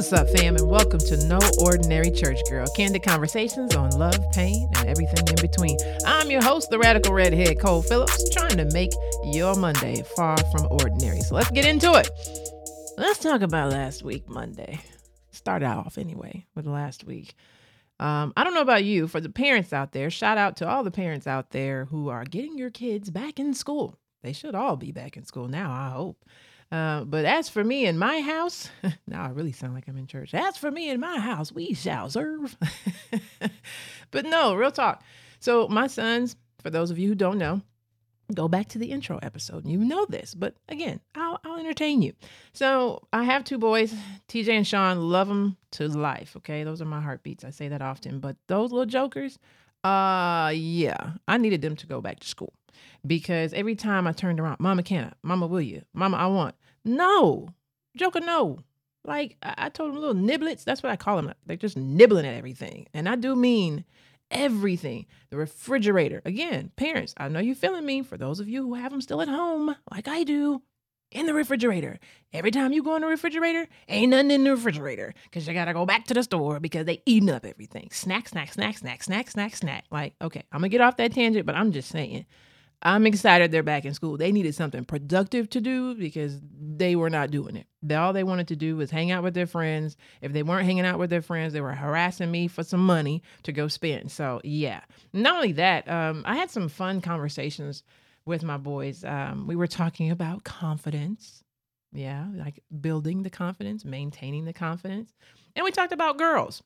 What's up, fam, and welcome to No Ordinary Church Girl, candid conversations on love, pain, and everything in between. I'm your host, the radical redhead Cole Phillips, trying to make your Monday far from ordinary. So let's get into it. Let's talk about last week, Monday. Start off anyway with last week. Um, I don't know about you, for the parents out there, shout out to all the parents out there who are getting your kids back in school. They should all be back in school now, I hope. Uh, but as for me in my house, now I really sound like I'm in church. As for me in my house, we shall serve. but no, real talk. So, my sons, for those of you who don't know, go back to the intro episode. You know this, but again, I'll, I'll entertain you. So, I have two boys, TJ and Sean, love them to life. Okay. Those are my heartbeats. I say that often, but those little jokers, uh, yeah, I needed them to go back to school because every time I turned around, Mama can I? Mama will you? Mama I want. No, Joker, no. Like I, I told them little niblets. That's what I call them. They're just nibbling at everything, and I do mean everything. The refrigerator. Again, parents, I know you feeling me. For those of you who have them still at home, like I do, in the refrigerator. Every time you go in the refrigerator, ain't nothing in the refrigerator because you gotta go back to the store because they eating up everything. Snack, snack, snack, snack, snack, snack, snack. Like, okay, I'm gonna get off that tangent, but I'm just saying I'm excited they're back in school. They needed something productive to do because they were not doing it. All they wanted to do was hang out with their friends. If they weren't hanging out with their friends, they were harassing me for some money to go spend. So, yeah. Not only that, um, I had some fun conversations with my boys. Um, we were talking about confidence. Yeah, like building the confidence, maintaining the confidence. And we talked about girls.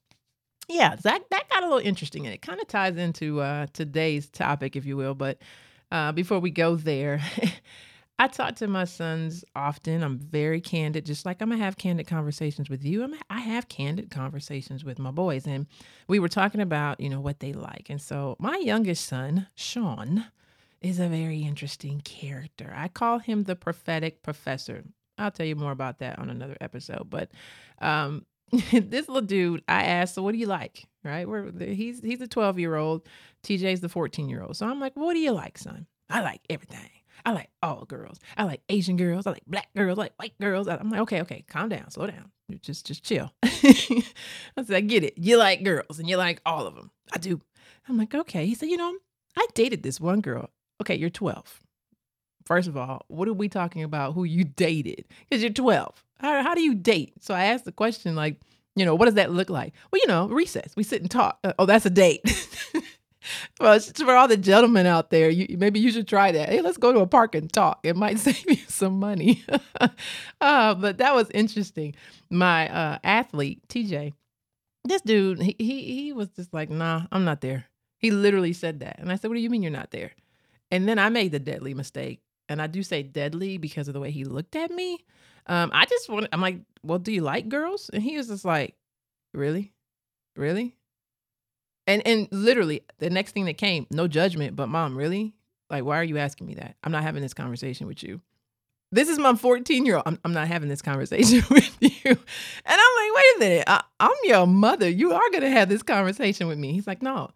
Yeah, that that got a little interesting and it kind of ties into uh, today's topic, if you will. But uh, before we go there, I talk to my sons often. I'm very candid, just like I'm gonna have candid conversations with you. I'm, I have candid conversations with my boys, and we were talking about you know what they like. And so my youngest son, Sean, is a very interesting character. I call him the prophetic professor. I'll tell you more about that on another episode. But um, this little dude, I asked, so what do you like? Right? We're he's he's a 12 year old. TJ's the 14 year old. So I'm like, what do you like, son? I like everything. I like all girls. I like Asian girls. I like black girls. I like white girls. I'm like, okay, okay, calm down, slow down. Just just chill. I said, I get it. You like girls and you like all of them. I do. I'm like, okay. He said, you know, I dated this one girl. Okay, you're 12. First of all, what are we talking about who you dated? Because you're 12. How, how do you date? So I asked the question, like, you know, what does that look like? Well, you know, recess. We sit and talk. Uh, oh, that's a date. well, for all the gentlemen out there, you, maybe you should try that. Hey, let's go to a park and talk. It might save you some money. uh, but that was interesting. My uh, athlete, TJ, this dude, he, he he was just like, nah, I'm not there. He literally said that. And I said, what do you mean you're not there? And then I made the deadly mistake. And I do say deadly because of the way he looked at me. Um, I just want, I'm like, well, do you like girls? And he was just like, really? Really? And and literally the next thing that came, no judgment, but mom, really? Like, why are you asking me that? I'm not having this conversation with you. This is my 14 year old. I'm, I'm not having this conversation with you. And I'm like, wait a minute. I, I'm your mother. You are to have this conversation with me. He's like, no,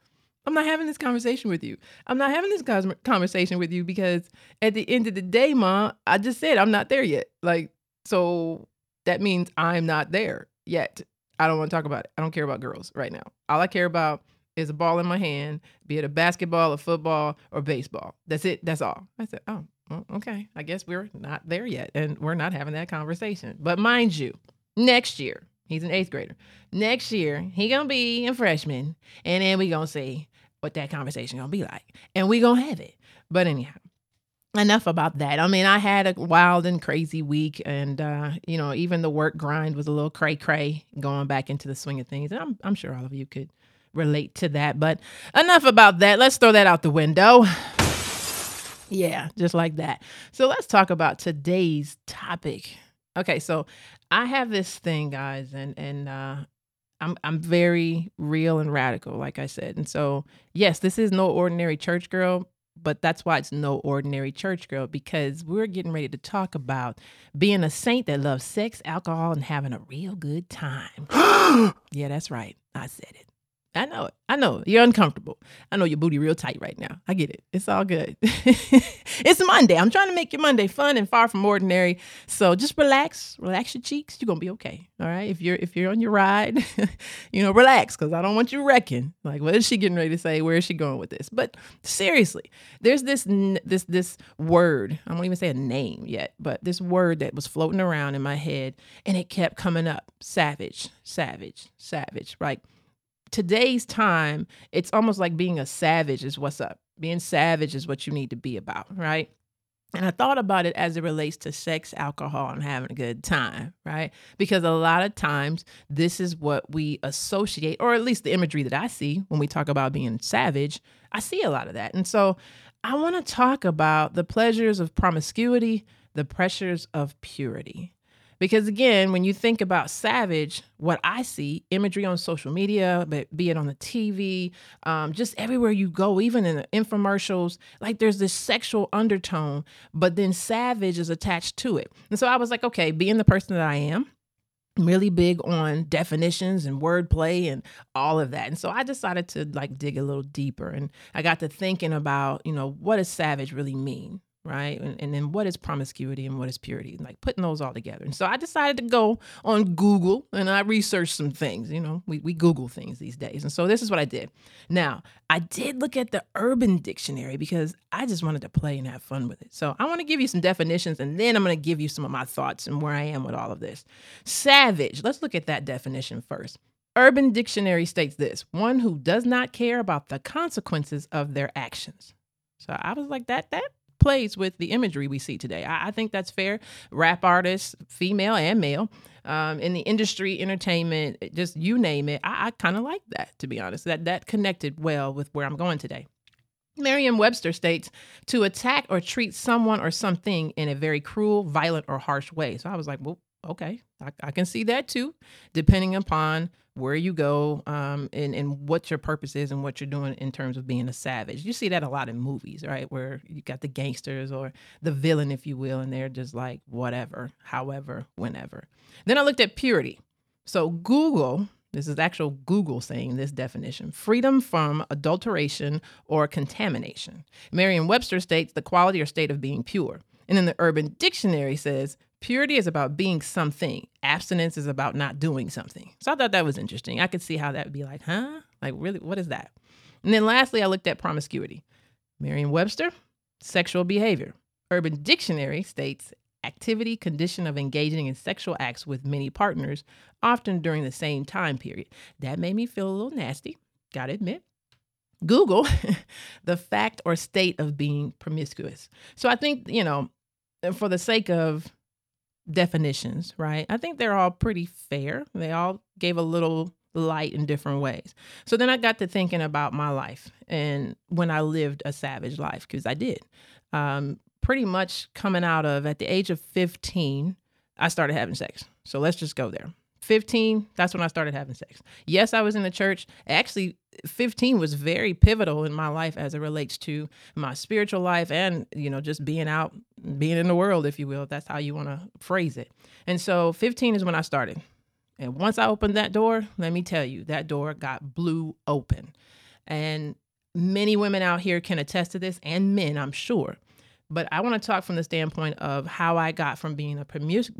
I'm not having this conversation with you. I'm not having this conversation with you because at the end of the day, mom, I just said I'm not there yet. Like, so that means I'm not there yet. I don't want to talk about it. I don't care about girls right now. All I care about is a ball in my hand, be it a basketball, a football, or baseball. That's it. That's all. I said, oh, well, okay. I guess we're not there yet, and we're not having that conversation. But mind you, next year, he's an eighth grader. Next year, he gonna be a freshman, and then we gonna see what that conversation gonna be like, and we gonna have it. But anyhow, enough about that. I mean, I had a wild and crazy week, and uh, you know, even the work grind was a little cray cray going back into the swing of things. And I'm I'm sure all of you could relate to that. But enough about that. Let's throw that out the window. Yeah, just like that. So let's talk about today's topic. Okay, so I have this thing, guys, and and uh I'm I'm very real and radical, like I said. And so, yes, this is no ordinary church girl, but that's why it's no ordinary church girl because we're getting ready to talk about being a saint that loves sex, alcohol, and having a real good time. yeah, that's right. I said it. I know it. I know you're uncomfortable. I know your booty real tight right now. I get it. It's all good. it's Monday. I'm trying to make your Monday fun and far from ordinary. So just relax, relax your cheeks. You're gonna be okay. All right. If you're if you're on your ride, you know, relax because I don't want you wrecking. Like, what is she getting ready to say? Where is she going with this? But seriously, there's this this this word. I won't even say a name yet, but this word that was floating around in my head, and it kept coming up: savage, savage, savage. Right today's time, it's almost like being a savage is what's up. Being savage is what you need to be about, right? And I thought about it as it relates to sex, alcohol, and having a good time, right? Because a lot of times this is what we associate, or at least the imagery that I see when we talk about being savage. I see a lot of that. And so I want to talk about the pleasures of promiscuity, the pressures of purity. Because again, when you think about Savage, what I see imagery on social media, but be it on the TV, um, just everywhere you go, even in the infomercials, like there's this sexual undertone, but then Savage is attached to it. And so I was like, okay, being the person that I am, really big on definitions and wordplay and all of that. And so I decided to like dig a little deeper and I got to thinking about, you know, what does savage really mean? Right? And, and, then what is promiscuity and what is purity? Like putting those all together. And so I decided to go on Google and I researched some things. You know, we, we Google things these days. And so this is what I did. Now, I did look at the Urban Dictionary because I just wanted to play and have fun with it. So I want to give you some definitions and then I'm going to give you some of my thoughts and where I am with all of this. Savage, let's look at that definition first. Urban Dictionary states this one who does not care about the consequences of their actions. So I was like, that, that plays with the imagery we see today. I, I think that's fair. Rap artists, female and male, um, in the industry, entertainment, just you name it. I, I kind of like that, to be honest. That that connected well with where I'm going today. Merriam-Webster states to attack or treat someone or something in a very cruel, violent, or harsh way. So I was like, well, okay, I, I can see that too, depending upon where you go um, and, and what your purpose is and what you're doing in terms of being a savage. You see that a lot in movies, right? Where you got the gangsters or the villain, if you will, and they're just like, whatever, however, whenever. Then I looked at purity. So Google, this is actual Google saying this definition freedom from adulteration or contamination. Merriam Webster states the quality or state of being pure. And then the Urban Dictionary says Purity is about being something. Abstinence is about not doing something. So I thought that was interesting. I could see how that would be like, huh? Like, really? What is that? And then lastly, I looked at promiscuity. Merriam Webster, sexual behavior. Urban Dictionary states activity, condition of engaging in sexual acts with many partners, often during the same time period. That made me feel a little nasty, gotta admit. Google, the fact or state of being promiscuous. So I think, you know, for the sake of definitions, right? I think they're all pretty fair. They all gave a little light in different ways. So then I got to thinking about my life and when I lived a savage life, because I did. Um, pretty much coming out of at the age of 15, I started having sex. So let's just go there. 15, that's when I started having sex. Yes, I was in the church. Actually, 15 was very pivotal in my life as it relates to my spiritual life and, you know, just being out, being in the world, if you will. If that's how you want to phrase it. And so 15 is when I started. And once I opened that door, let me tell you, that door got blew open. And many women out here can attest to this, and men, I'm sure. But I want to talk from the standpoint of how I got from being a promis-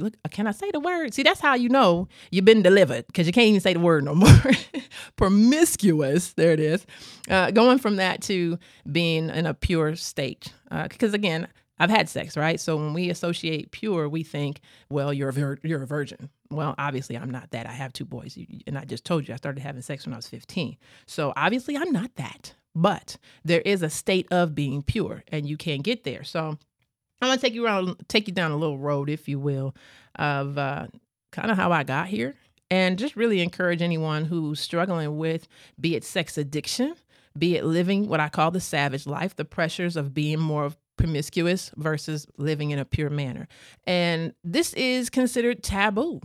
look, can I say the word? See, that's how you know you've been delivered because you can't even say the word no more. Promiscuous, there it is. Uh, going from that to being in a pure state. Because uh, again, I've had sex, right? So when we associate pure, we think, well, you're a vir- you're a virgin. Well, obviously, I'm not that. I have two boys, and I just told you I started having sex when I was 15. So obviously, I'm not that. But there is a state of being pure, and you can get there. So I'm gonna take you around, take you down a little road, if you will, of uh, kind of how I got here, and just really encourage anyone who's struggling with, be it sex addiction, be it living what I call the savage life, the pressures of being more promiscuous versus living in a pure manner, and this is considered taboo.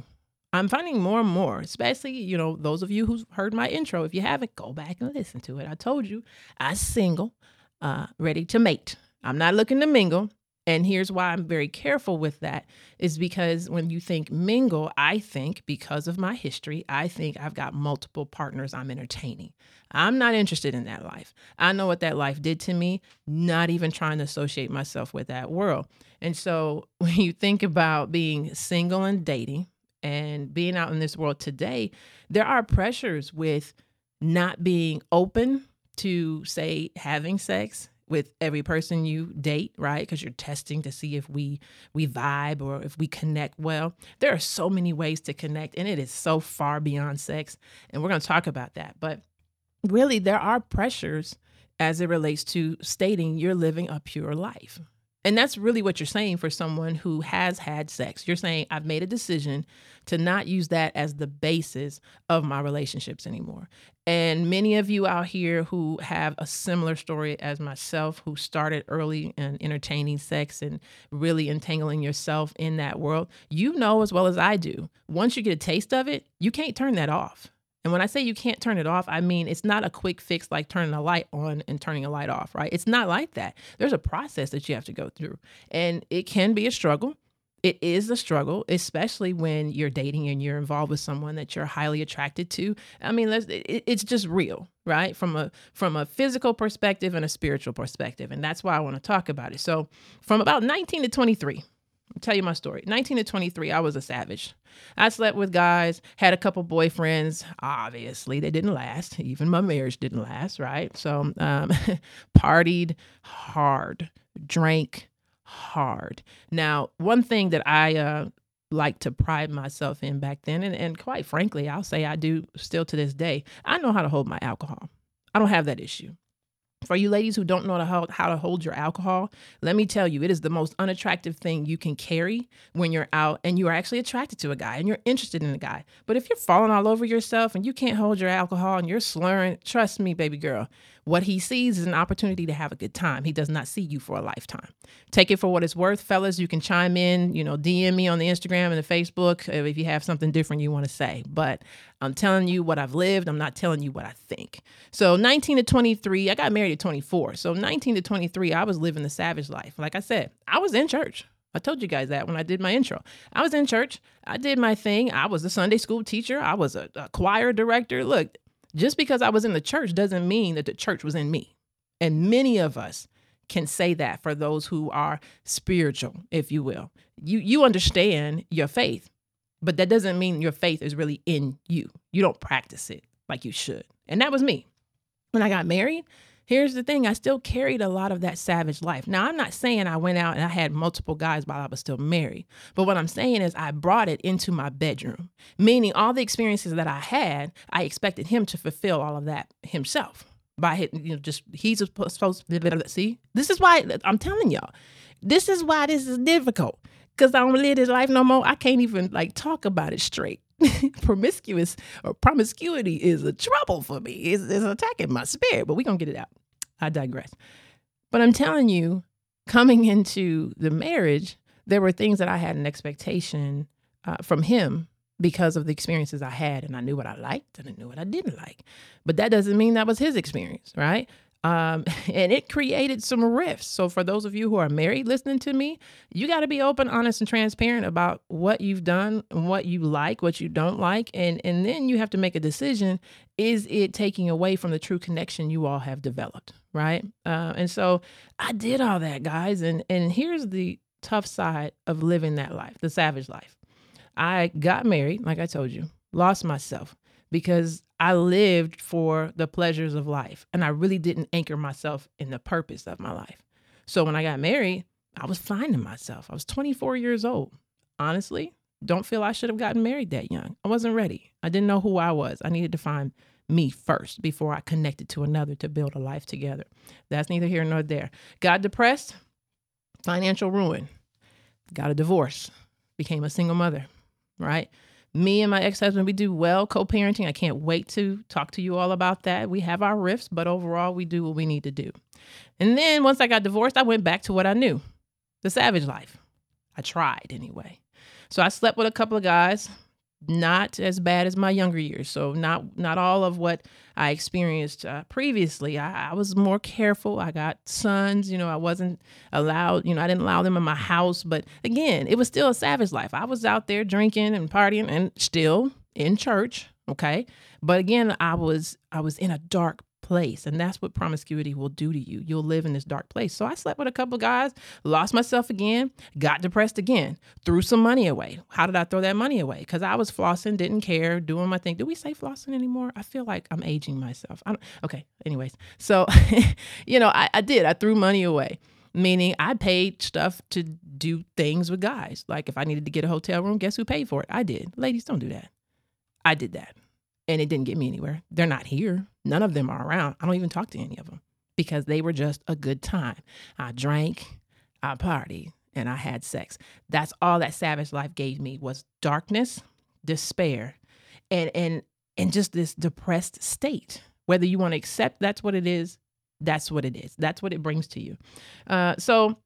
I'm finding more and more, especially, you know, those of you who've heard my intro. If you haven't, go back and listen to it. I told you I single, uh, ready to mate. I'm not looking to mingle. And here's why I'm very careful with that is because when you think mingle, I think because of my history, I think I've got multiple partners I'm entertaining. I'm not interested in that life. I know what that life did to me, not even trying to associate myself with that world. And so when you think about being single and dating and being out in this world today, there are pressures with not being open to, say, having sex with every person you date right? Because you're testing to see if we we vibe or if we connect well. There are so many ways to connect and it is so far beyond sex and we're going to talk about that. But really there are pressures as it relates to stating you're living a pure life and that's really what you're saying for someone who has had sex. You're saying, I've made a decision to not use that as the basis of my relationships anymore. And many of you out here who have a similar story as myself, who started early in entertaining sex and really entangling yourself in that world, you know as well as I do, once you get a taste of it, you can't turn that off. And when I say you can't turn it off, I mean it's not a quick fix like turning a light on and turning a light off, right? It's not like that. There's a process that you have to go through, and it can be a struggle. It is a struggle, especially when you're dating and you're involved with someone that you're highly attracted to. I mean, it's just real, right? From a from a physical perspective and a spiritual perspective, and that's why I want to talk about it. So, from about 19 to 23, I'll tell you my story. 19 to 23, I was a savage. I slept with guys, had a couple boyfriends. Obviously, they didn't last. Even my marriage didn't last, right? So, um, partied hard, drank hard. Now, one thing that I uh, like to pride myself in back then, and, and quite frankly, I'll say I do still to this day, I know how to hold my alcohol. I don't have that issue. For you ladies who don't know how, how to hold your alcohol, let me tell you, it is the most unattractive thing you can carry when you're out and you are actually attracted to a guy and you're interested in a guy. But if you're falling all over yourself and you can't hold your alcohol and you're slurring, trust me, baby girl, what he sees is an opportunity to have a good time. He does not see you for a lifetime. Take it for what it's worth, fellas. You can chime in, you know, DM me on the Instagram and the Facebook if you have something different you want to say. But I'm telling you what I've lived. I'm not telling you what I think. So 19 to 23, I got married at 24. So 19 to 23, I was living the savage life. Like I said, I was in church. I told you guys that when I did my intro. I was in church. I did my thing. I was a Sunday school teacher. I was a, a choir director. Look, just because I was in the church doesn't mean that the church was in me. And many of us can say that for those who are spiritual, if you will. You you understand your faith, but that doesn't mean your faith is really in you. You don't practice it like you should. And that was me. When I got married, Here's the thing I still carried a lot of that savage life. Now, I'm not saying I went out and I had multiple guys while I was still married, but what I'm saying is I brought it into my bedroom, meaning all the experiences that I had, I expected him to fulfill all of that himself by hitting, you know, just he's supposed to see. This is why I'm telling y'all, this is why this is difficult because I don't live this life no more. I can't even like talk about it straight. promiscuous or promiscuity is a trouble for me. It's, it's attacking my spirit, but we're going to get it out. I digress. But I'm telling you, coming into the marriage, there were things that I had an expectation uh, from him because of the experiences I had, and I knew what I liked and I knew what I didn't like. But that doesn't mean that was his experience, right? Um, and it created some rifts. So, for those of you who are married listening to me, you got to be open, honest, and transparent about what you've done, what you like, what you don't like, and and then you have to make a decision: is it taking away from the true connection you all have developed, right? Uh, and so, I did all that, guys, and and here's the tough side of living that life, the savage life. I got married, like I told you, lost myself because I lived for the pleasures of life and I really didn't anchor myself in the purpose of my life. So when I got married, I was finding myself. I was 24 years old. Honestly, don't feel I should have gotten married that young. I wasn't ready. I didn't know who I was. I needed to find me first before I connected to another to build a life together. That's neither here nor there. Got depressed, financial ruin. Got a divorce, became a single mother, right? Me and my ex-husband we do well co-parenting. I can't wait to talk to you all about that. We have our rifts but overall we do what we need to do. And then once i got divorced i went back to what i knew the savage life. I tried anyway. So i slept with a couple of guys not as bad as my younger years. So not not all of what I experienced uh, previously. I, I, was more careful. I got sons. You know, I wasn't allowed. You know, I didn't allow them in my house. But again, it was still a savage life. I was out there drinking and partying, and still in church. Okay, but again, I was I was in a dark place. And that's what promiscuity will do to you. You'll live in this dark place. So I slept with a couple guys, lost myself again, got depressed again, threw some money away. How did I throw that money away? Because I was flossing, didn't care, doing my thing. Do we say flossing anymore? I feel like I'm aging myself. I okay, anyways. So, you know, I, I did. I threw money away meaning I paid stuff to do things with guys. Like if I needed to get a hotel room, guess who paid for it? I did. Ladies, don't do that. I did that and it didn't get me anywhere. They're not here. None of them are around. I don't even talk to any of them because they were just a good time. I drank, I partied, and I had sex. That's all that savage life gave me was darkness, despair, and and and just this depressed state. Whether you want to accept that's what it is, that's what it is. That's what it brings to you. Uh, so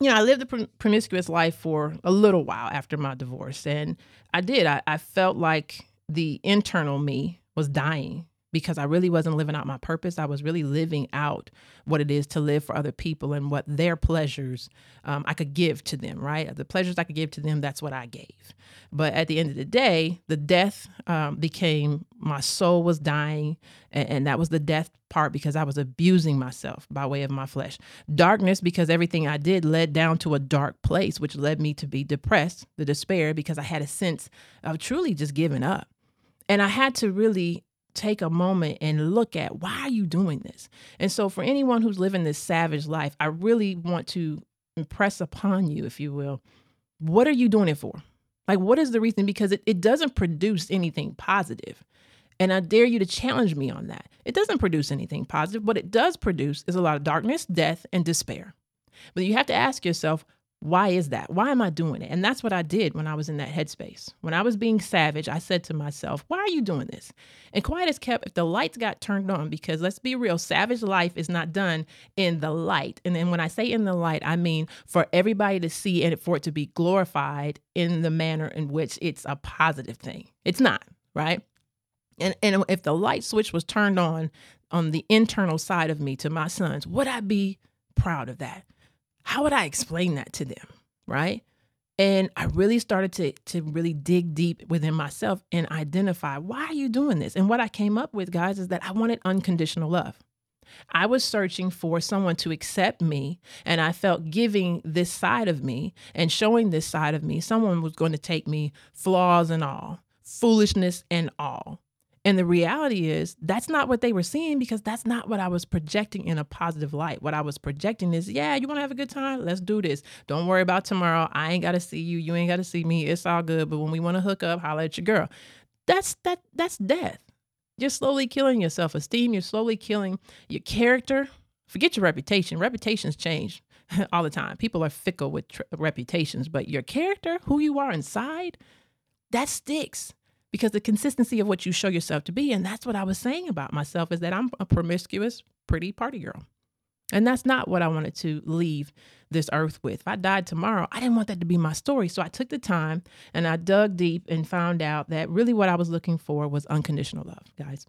you know, I lived a promiscuous life for a little while after my divorce, and I did. I, I felt like the internal me was dying because I really wasn't living out my purpose. I was really living out what it is to live for other people and what their pleasures um, I could give to them, right? The pleasures I could give to them, that's what I gave. But at the end of the day, the death um, became my soul was dying, and, and that was the death part because I was abusing myself by way of my flesh. Darkness because everything I did led down to a dark place, which led me to be depressed, the despair, because I had a sense of truly just giving up. And I had to really take a moment and look at why are you doing this? And so for anyone who's living this savage life, I really want to impress upon you, if you will, what are you doing it for? Like, what is the reason? Because it, it doesn't produce anything positive. And I dare you to challenge me on that. It doesn't produce anything positive. What it does produce is a lot of darkness, death, and despair. But you have to ask yourself, why is that? Why am I doing it? And that's what I did when I was in that headspace. When I was being savage, I said to myself, why are you doing this? And quiet as kept if the lights got turned on, because let's be real, savage life is not done in the light. And then when I say in the light, I mean for everybody to see and for it to be glorified in the manner in which it's a positive thing. It's not, right? And, and if the light switch was turned on on the internal side of me to my sons, would I be proud of that? How would I explain that to them? Right. And I really started to, to really dig deep within myself and identify why are you doing this? And what I came up with, guys, is that I wanted unconditional love. I was searching for someone to accept me, and I felt giving this side of me and showing this side of me, someone was going to take me, flaws and all, foolishness and all, and the reality is, that's not what they were seeing because that's not what I was projecting in a positive light. What I was projecting is, yeah, you want to have a good time? Let's do this. Don't worry about tomorrow. I ain't got to see you. You ain't got to see me. It's all good. But when we want to hook up, holla at your girl. That's that. That's death. You're slowly killing your self esteem. You're slowly killing your character. Forget your reputation. Reputations change all the time. People are fickle with tr- reputations, but your character, who you are inside, that sticks because the consistency of what you show yourself to be and that's what i was saying about myself is that i'm a promiscuous pretty party girl. And that's not what i wanted to leave this earth with. If i died tomorrow i didn't want that to be my story. So i took the time and i dug deep and found out that really what i was looking for was unconditional love guys.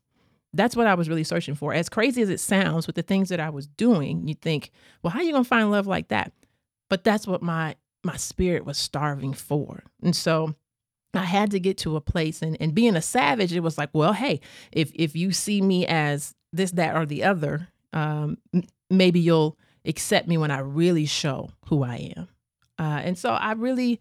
That's what i was really searching for. As crazy as it sounds with the things that i was doing you'd think well how are you going to find love like that? But that's what my my spirit was starving for. And so I had to get to a place and, and being a savage, it was like, well, hey, if if you see me as this, that, or the other, um, maybe you'll accept me when I really show who I am. Uh, and so I really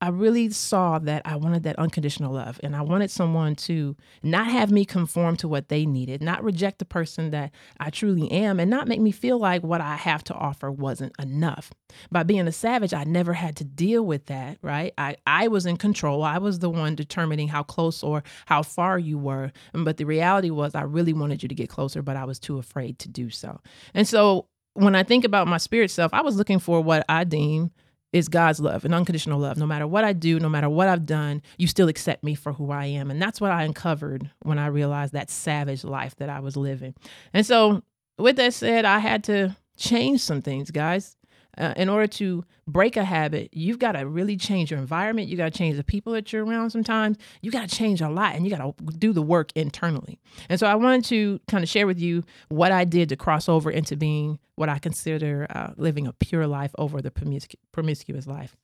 I really saw that I wanted that unconditional love and I wanted someone to not have me conform to what they needed, not reject the person that I truly am, and not make me feel like what I have to offer wasn't enough. By being a savage, I never had to deal with that, right? I, I was in control. I was the one determining how close or how far you were. But the reality was, I really wanted you to get closer, but I was too afraid to do so. And so when I think about my spirit self, I was looking for what I deem is God's love and unconditional love. No matter what I do, no matter what I've done, you still accept me for who I am. And that's what I uncovered when I realized that savage life that I was living. And so, with that said, I had to change some things, guys. Uh, in order to break a habit, you've got to really change your environment. You got to change the people that you're around sometimes. You got to change a lot and you got to do the work internally. And so I wanted to kind of share with you what I did to cross over into being what I consider uh, living a pure life over the promiscu- promiscuous life.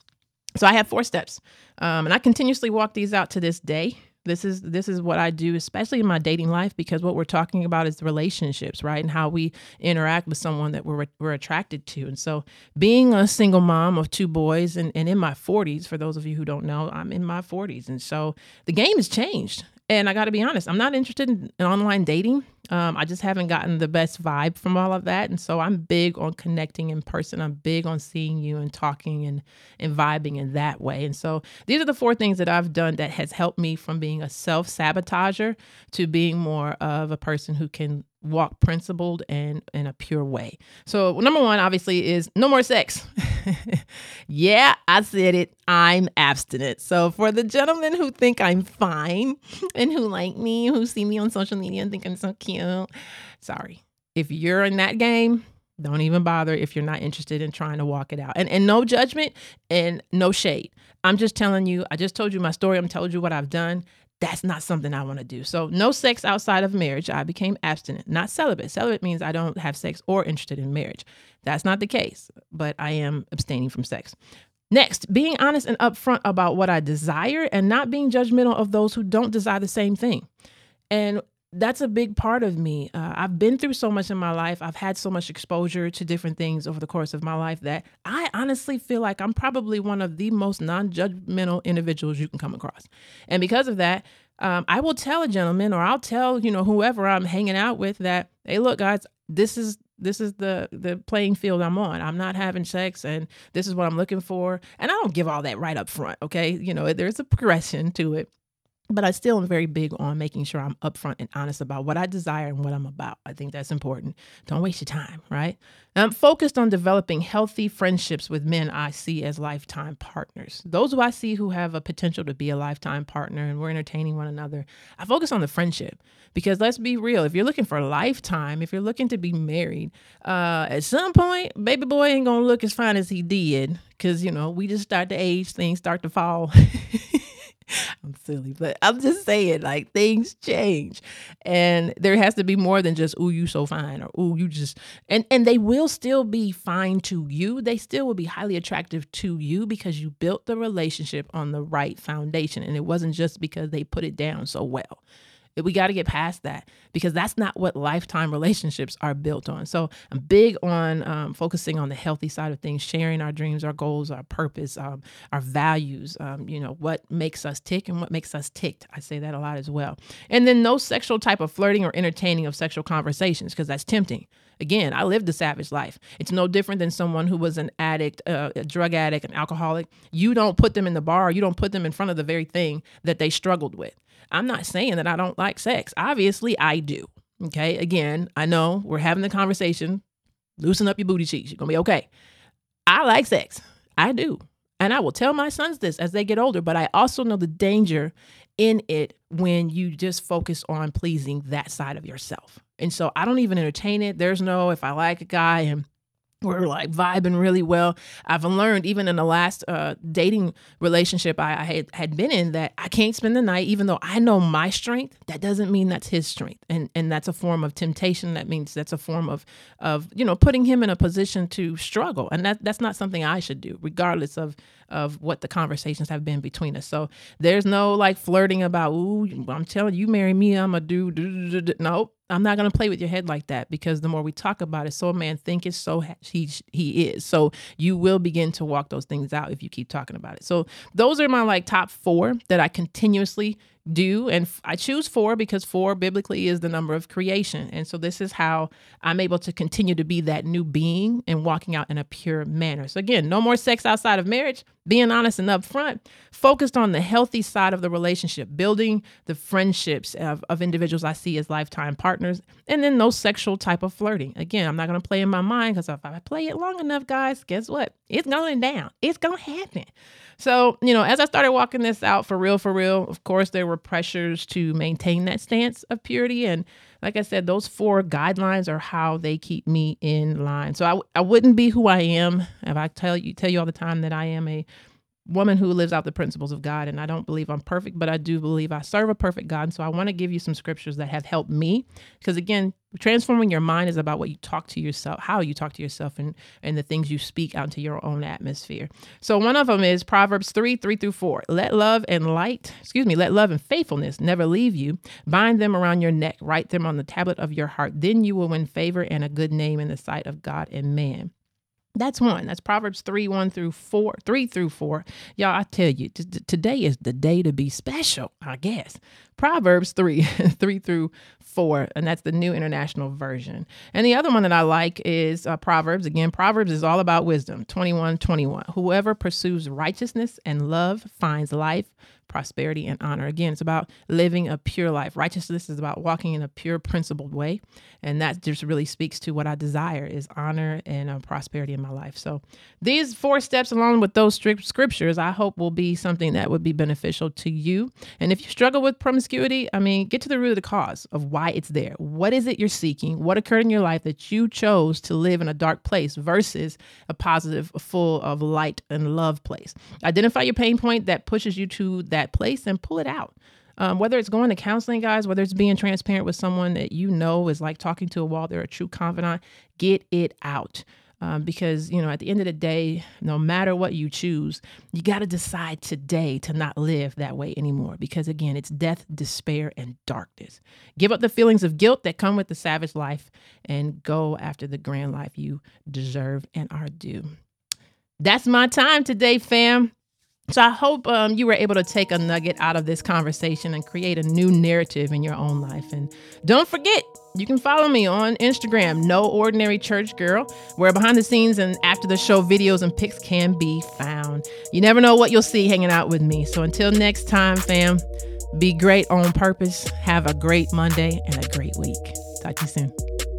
So I have four steps, um, and I continuously walk these out to this day. This is this is what I do, especially in my dating life, because what we're talking about is relationships, right, and how we interact with someone that we're we're attracted to. And so, being a single mom of two boys, and, and in my 40s, for those of you who don't know, I'm in my 40s, and so the game has changed. And I got to be honest, I'm not interested in, in online dating. Um, I just haven't gotten the best vibe from all of that. And so I'm big on connecting in person. I'm big on seeing you and talking and, and vibing in that way. And so these are the four things that I've done that has helped me from being a self sabotager to being more of a person who can walk principled and in a pure way. So, number one, obviously, is no more sex. yeah, I said it. I'm abstinent. So, for the gentlemen who think I'm fine and who like me, who see me on social media and think I'm so cute, sorry. If you're in that game, don't even bother if you're not interested in trying to walk it out. And and no judgment and no shade. I'm just telling you, I just told you my story. I'm told you what I've done that's not something I want to do. So, no sex outside of marriage. I became abstinent, not celibate. Celibate means I don't have sex or interested in marriage. That's not the case, but I am abstaining from sex. Next, being honest and upfront about what I desire and not being judgmental of those who don't desire the same thing. And that's a big part of me. Uh, I've been through so much in my life. I've had so much exposure to different things over the course of my life that I honestly feel like I'm probably one of the most non judgmental individuals you can come across. And because of that, um, I will tell a gentleman or I'll tell, you know, whoever I'm hanging out with that, hey, look, guys, this is this is the the playing field I'm on. I'm not having sex and this is what I'm looking for. And I don't give all that right up front, okay? You know, there's a progression to it but I still am very big on making sure I'm upfront and honest about what I desire and what I'm about. I think that's important. Don't waste your time, right? I'm focused on developing healthy friendships with men I see as lifetime partners. Those who I see who have a potential to be a lifetime partner and we're entertaining one another. I focus on the friendship because let's be real. If you're looking for a lifetime, if you're looking to be married, uh, at some point, baby boy ain't gonna look as fine as he did because, you know, we just start to age, things start to fall. I'm silly, but I'm just saying, like things change, and there has to be more than just "ooh, you so fine" or "ooh, you just," and and they will still be fine to you. They still will be highly attractive to you because you built the relationship on the right foundation, and it wasn't just because they put it down so well. We got to get past that because that's not what lifetime relationships are built on. So I'm big on um, focusing on the healthy side of things, sharing our dreams, our goals, our purpose, um, our values, um, you know, what makes us tick and what makes us ticked. I say that a lot as well. And then no sexual type of flirting or entertaining of sexual conversations because that's tempting. Again, I lived a savage life. It's no different than someone who was an addict, uh, a drug addict, an alcoholic. You don't put them in the bar, you don't put them in front of the very thing that they struggled with. I'm not saying that I don't like sex. Obviously, I do. Okay. Again, I know we're having the conversation. Loosen up your booty cheeks. You're going to be okay. I like sex. I do. And I will tell my sons this as they get older, but I also know the danger in it when you just focus on pleasing that side of yourself. And so I don't even entertain it. There's no, if I like a guy and we're like vibing really well. I've learned even in the last uh, dating relationship I, I, had, had been in that I can't spend the night, even though I know my strength. That doesn't mean that's his strength, and and that's a form of temptation. That means that's a form of of you know putting him in a position to struggle, and that that's not something I should do, regardless of of what the conversations have been between us. So there's no like flirting about, ooh, I'm telling you, marry me, I'm a dude. No, I'm not to play with your head like that because the more we talk about it, so a man thinketh, so he he is. So you will begin to walk those things out if you keep talking about it. So those are my like top four that I continuously do. And I choose four because four biblically is the number of creation. And so this is how I'm able to continue to be that new being and walking out in a pure manner. So again, no more sex outside of marriage, being honest and upfront, focused on the healthy side of the relationship, building the friendships of, of individuals I see as lifetime partners, and then no sexual type of flirting. Again, I'm not going to play in my mind because if I play it long enough, guys, guess what? It's going down. It's going to happen. So, you know, as I started walking this out for real, for real, of course, there were pressures to maintain that stance of purity. And like I said, those four guidelines are how they keep me in line. So I, I wouldn't be who I am if I tell you tell you all the time that I am a woman who lives out the principles of God. And I don't believe I'm perfect, but I do believe I serve a perfect God. And so I want to give you some scriptures that have helped me. Because again, transforming your mind is about what you talk to yourself, how you talk to yourself, and, and the things you speak out into your own atmosphere. So one of them is Proverbs 3 3 through 4. Let love and light, excuse me, let love and faithfulness never leave you. Bind them around your neck, write them on the tablet of your heart. Then you will win favor and a good name in the sight of God and man. That's one. That's Proverbs 3 1 through 4, 3 through 4. Y'all, I tell you, t- today is the day to be special, I guess. Proverbs 3 3 through 4, and that's the New International Version. And the other one that I like is uh, Proverbs. Again, Proverbs is all about wisdom 21 21. Whoever pursues righteousness and love finds life, prosperity, and honor. Again, it's about living a pure life. Righteousness is about walking in a pure, principled way. And that just really speaks to what I desire is honor and uh, prosperity in my life. So these four steps, along with those strict scriptures, I hope will be something that would be beneficial to you. And if you struggle with promiscuity, I mean, get to the root of the cause of why it's there. What is it you're seeking? What occurred in your life that you chose to live in a dark place versus a positive, full of light and love place? Identify your pain point that pushes you to that that place and pull it out. Um, whether it's going to counseling, guys, whether it's being transparent with someone that you know is like talking to a wall, they're a true confidant, get it out. Um, because, you know, at the end of the day, no matter what you choose, you got to decide today to not live that way anymore. Because again, it's death, despair, and darkness. Give up the feelings of guilt that come with the savage life and go after the grand life you deserve and are due. That's my time today, fam. So I hope um, you were able to take a nugget out of this conversation and create a new narrative in your own life. And don't forget, you can follow me on Instagram, No Ordinary Church Girl, where behind the scenes and after the show videos and pics can be found. You never know what you'll see hanging out with me. So until next time, fam, be great on purpose. Have a great Monday and a great week. Talk to you soon.